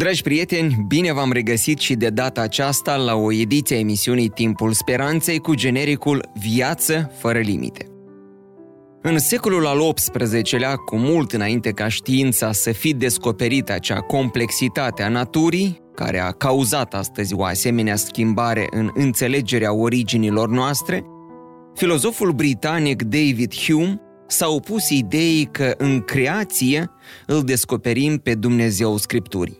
Dragi prieteni, bine v-am regăsit și de data aceasta la o ediție a emisiunii Timpul Speranței cu genericul Viață fără limite. În secolul al XVIII-lea, cu mult înainte ca știința să fi descoperit acea complexitate a naturii, care a cauzat astăzi o asemenea schimbare în înțelegerea originilor noastre, filozoful britanic David Hume s-a opus ideii că în creație îl descoperim pe Dumnezeu Scripturii.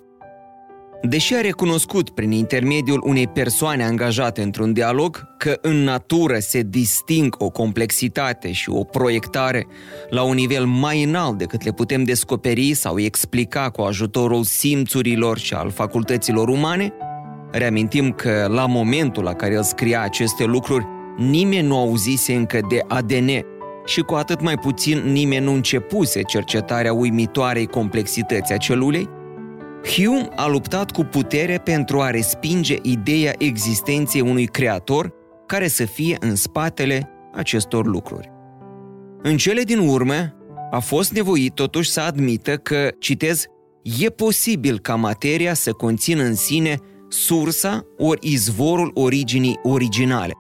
Deși a recunoscut prin intermediul unei persoane angajate într-un dialog că în natură se disting o complexitate și o proiectare la un nivel mai înalt decât le putem descoperi sau explica cu ajutorul simțurilor și al facultăților umane, reamintim că la momentul la care el scria aceste lucruri, nimeni nu auzise încă de ADN și cu atât mai puțin nimeni nu începuse cercetarea uimitoarei complexități a celulei, Hume a luptat cu putere pentru a respinge ideea existenței unui creator care să fie în spatele acestor lucruri. În cele din urmă, a fost nevoit totuși să admită că, citez, e posibil ca materia să conțină în sine sursa ori izvorul originii originale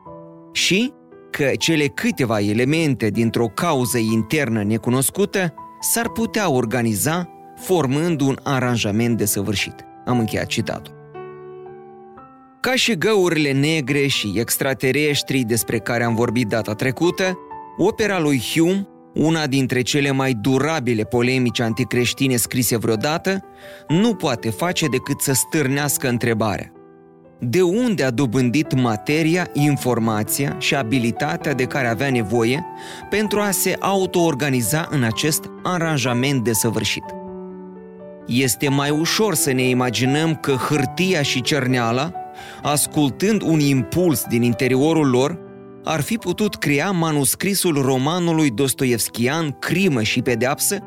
și că cele câteva elemente dintr-o cauză internă necunoscută s-ar putea organiza formând un aranjament desăvârșit. Am încheiat citatul. Ca și găurile negre și extraterestrii despre care am vorbit data trecută, opera lui Hume, una dintre cele mai durabile polemici anticreștine scrise vreodată, nu poate face decât să stârnească întrebarea. De unde a dobândit materia, informația și abilitatea de care avea nevoie pentru a se autoorganiza în acest aranjament desăvârșit? Este mai ușor să ne imaginăm că hârtia și cerneala, ascultând un impuls din interiorul lor, ar fi putut crea manuscrisul romanului dostoevskian Crimă și pedeapsă,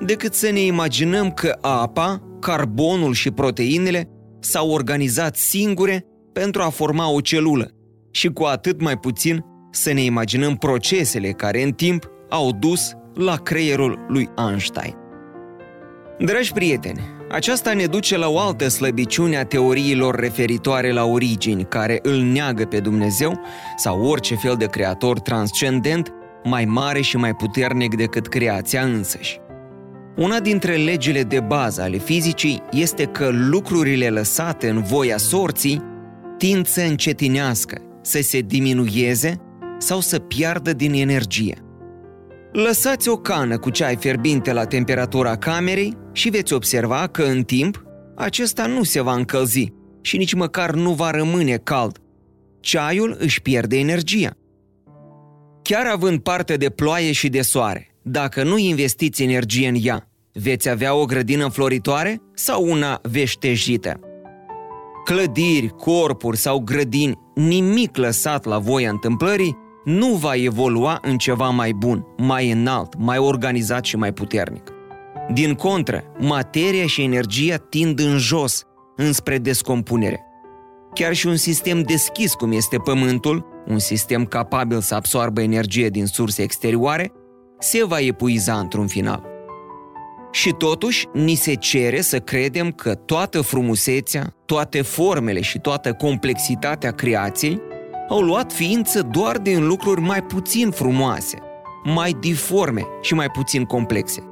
decât să ne imaginăm că apa, carbonul și proteinele s-au organizat singure pentru a forma o celulă și cu atât mai puțin să ne imaginăm procesele care în timp au dus la creierul lui Einstein. Dragi prieteni, aceasta ne duce la o altă slăbiciune a teoriilor referitoare la origini, care îl neagă pe Dumnezeu sau orice fel de creator transcendent mai mare și mai puternic decât creația însăși. Una dintre legile de bază ale fizicii este că lucrurile lăsate în voia sorții tind să încetinească, să se diminueze sau să piardă din energie. Lăsați o cană cu ceai fierbinte la temperatura camerei și veți observa că în timp acesta nu se va încălzi și nici măcar nu va rămâne cald. Ceaiul își pierde energia. Chiar având parte de ploaie și de soare, dacă nu investiți energie în ea, veți avea o grădină floritoare sau una veștejită? Clădiri, corpuri sau grădini, nimic lăsat la voia întâmplării, nu va evolua în ceva mai bun, mai înalt, mai organizat și mai puternic. Din contră, materia și energia tind în jos, înspre descompunere. Chiar și un sistem deschis cum este Pământul, un sistem capabil să absoarbă energie din surse exterioare, se va epuiza într-un final. Și totuși, ni se cere să credem că toată frumusețea, toate formele și toată complexitatea creației au luat ființă doar din lucruri mai puțin frumoase, mai diforme și mai puțin complexe.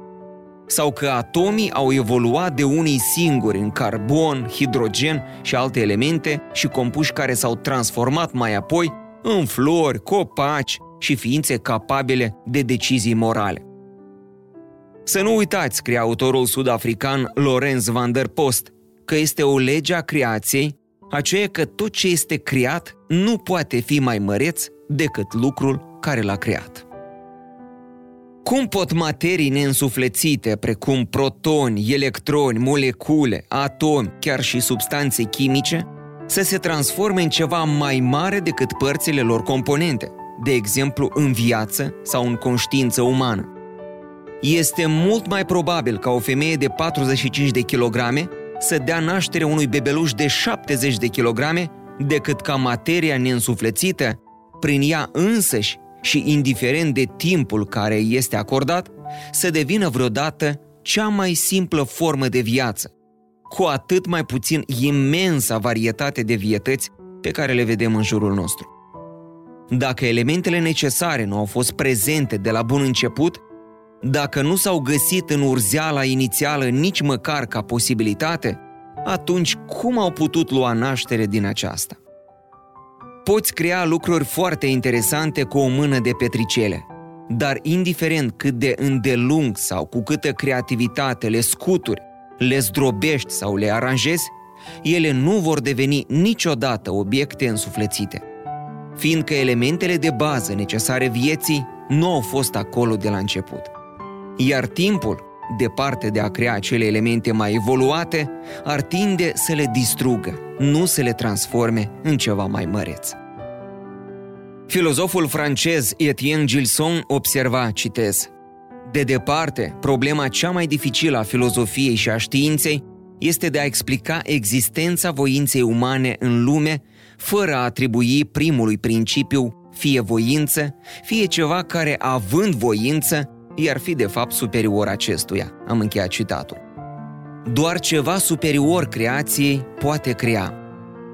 Sau că atomii au evoluat de unii singuri în carbon, hidrogen și alte elemente și compuși care s-au transformat mai apoi în flori, copaci și ființe capabile de decizii morale. Să nu uitați, scrie autorul sud-african Lorenz van der Post, că este o lege a creației aceea că tot ce este creat nu poate fi mai măreț decât lucrul care l-a creat. Cum pot materii neînsuflețite, precum protoni, electroni, molecule, atomi, chiar și substanțe chimice, să se transforme în ceva mai mare decât părțile lor componente, de exemplu în viață sau în conștiință umană. Este mult mai probabil ca o femeie de 45 de kilograme să dea naștere unui bebeluș de 70 de kilograme decât ca materia neînsuflețită, prin ea însăși și indiferent de timpul care îi este acordat, să devină vreodată cea mai simplă formă de viață, cu atât mai puțin imensa varietate de vietăți pe care le vedem în jurul nostru. Dacă elementele necesare nu au fost prezente de la bun început, dacă nu s-au găsit în urzeala inițială nici măcar ca posibilitate, atunci cum au putut lua naștere din aceasta? Poți crea lucruri foarte interesante cu o mână de petricele, dar indiferent cât de îndelung sau cu câtă creativitate le scuturi, le zdrobești sau le aranjezi, ele nu vor deveni niciodată obiecte însuflețite, fiindcă elementele de bază necesare vieții nu au fost acolo de la început. Iar timpul, departe de a crea acele elemente mai evoluate, ar tinde să le distrugă, nu să le transforme în ceva mai măreț. Filozoful francez Etienne Gilson observa, citez, De departe, problema cea mai dificilă a filozofiei și a științei este de a explica existența voinței umane în lume fără a atribui primului principiu fie voință, fie ceva care, având voință, i-ar fi de fapt superior acestuia. Am încheiat citatul. Doar ceva superior creației poate crea.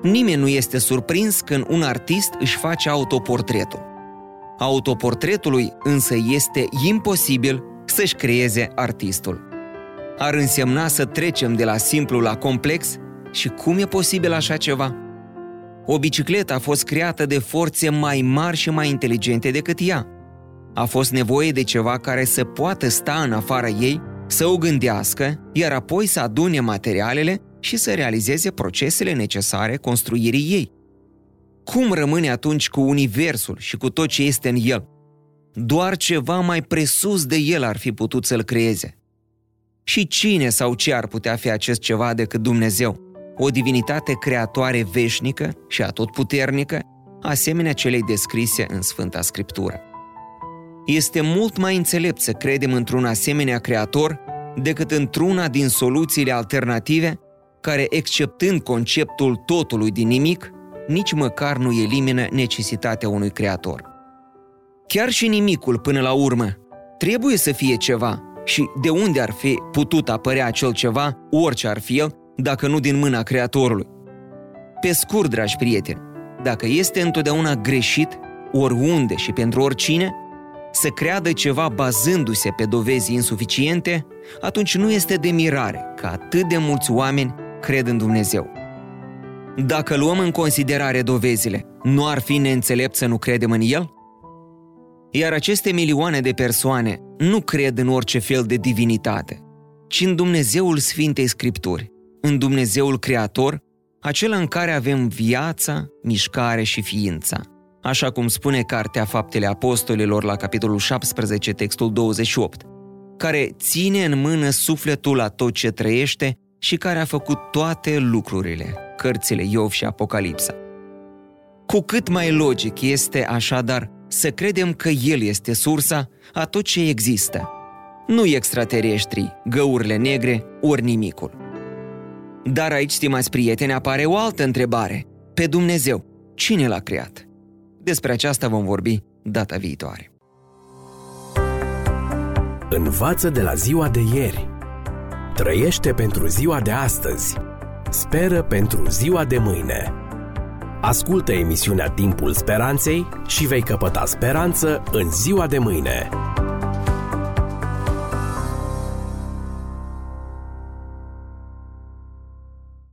Nimeni nu este surprins când un artist își face autoportretul. Autoportretului însă este imposibil să-și creeze artistul. Ar însemna să trecem de la simplu la complex și cum e posibil așa ceva? O bicicletă a fost creată de forțe mai mari și mai inteligente decât ea – a fost nevoie de ceva care să poată sta în afara ei, să o gândească, iar apoi să adune materialele și să realizeze procesele necesare construirii ei. Cum rămâne atunci cu Universul și cu tot ce este în el? Doar ceva mai presus de el ar fi putut să-l creeze. Și cine sau ce ar putea fi acest ceva decât Dumnezeu? O divinitate creatoare veșnică și atotputernică, asemenea celei descrise în Sfânta Scriptură. Este mult mai înțelept să credem într-un asemenea creator decât într-una din soluțiile alternative care, exceptând conceptul totului din nimic, nici măcar nu elimină necesitatea unui creator. Chiar și nimicul, până la urmă, trebuie să fie ceva și de unde ar fi putut apărea acel ceva, orice ar fi el, dacă nu din mâna creatorului. Pe scurt, dragi prieteni, dacă este întotdeauna greșit, oriunde și pentru oricine, să creadă ceva bazându-se pe dovezi insuficiente, atunci nu este de mirare că atât de mulți oameni cred în Dumnezeu. Dacă luăm în considerare dovezile, nu ar fi neînțelept să nu credem în El? Iar aceste milioane de persoane nu cred în orice fel de divinitate, ci în Dumnezeul Sfintei Scripturi, în Dumnezeul Creator, acela în care avem viața, mișcare și ființa – așa cum spune Cartea Faptele Apostolilor la capitolul 17, textul 28, care ține în mână sufletul la tot ce trăiește și care a făcut toate lucrurile, cărțile Iov și Apocalipsa. Cu cât mai logic este așadar să credem că El este sursa a tot ce există, nu extraterestrii, găurile negre, ori nimicul. Dar aici, stimați prieteni, apare o altă întrebare. Pe Dumnezeu, cine l-a creat? Despre aceasta vom vorbi data viitoare. Învață de la ziua de ieri. Trăiește pentru ziua de astăzi. Speră pentru ziua de mâine. Ascultă emisiunea Timpul Speranței și vei căpăta speranță în ziua de mâine.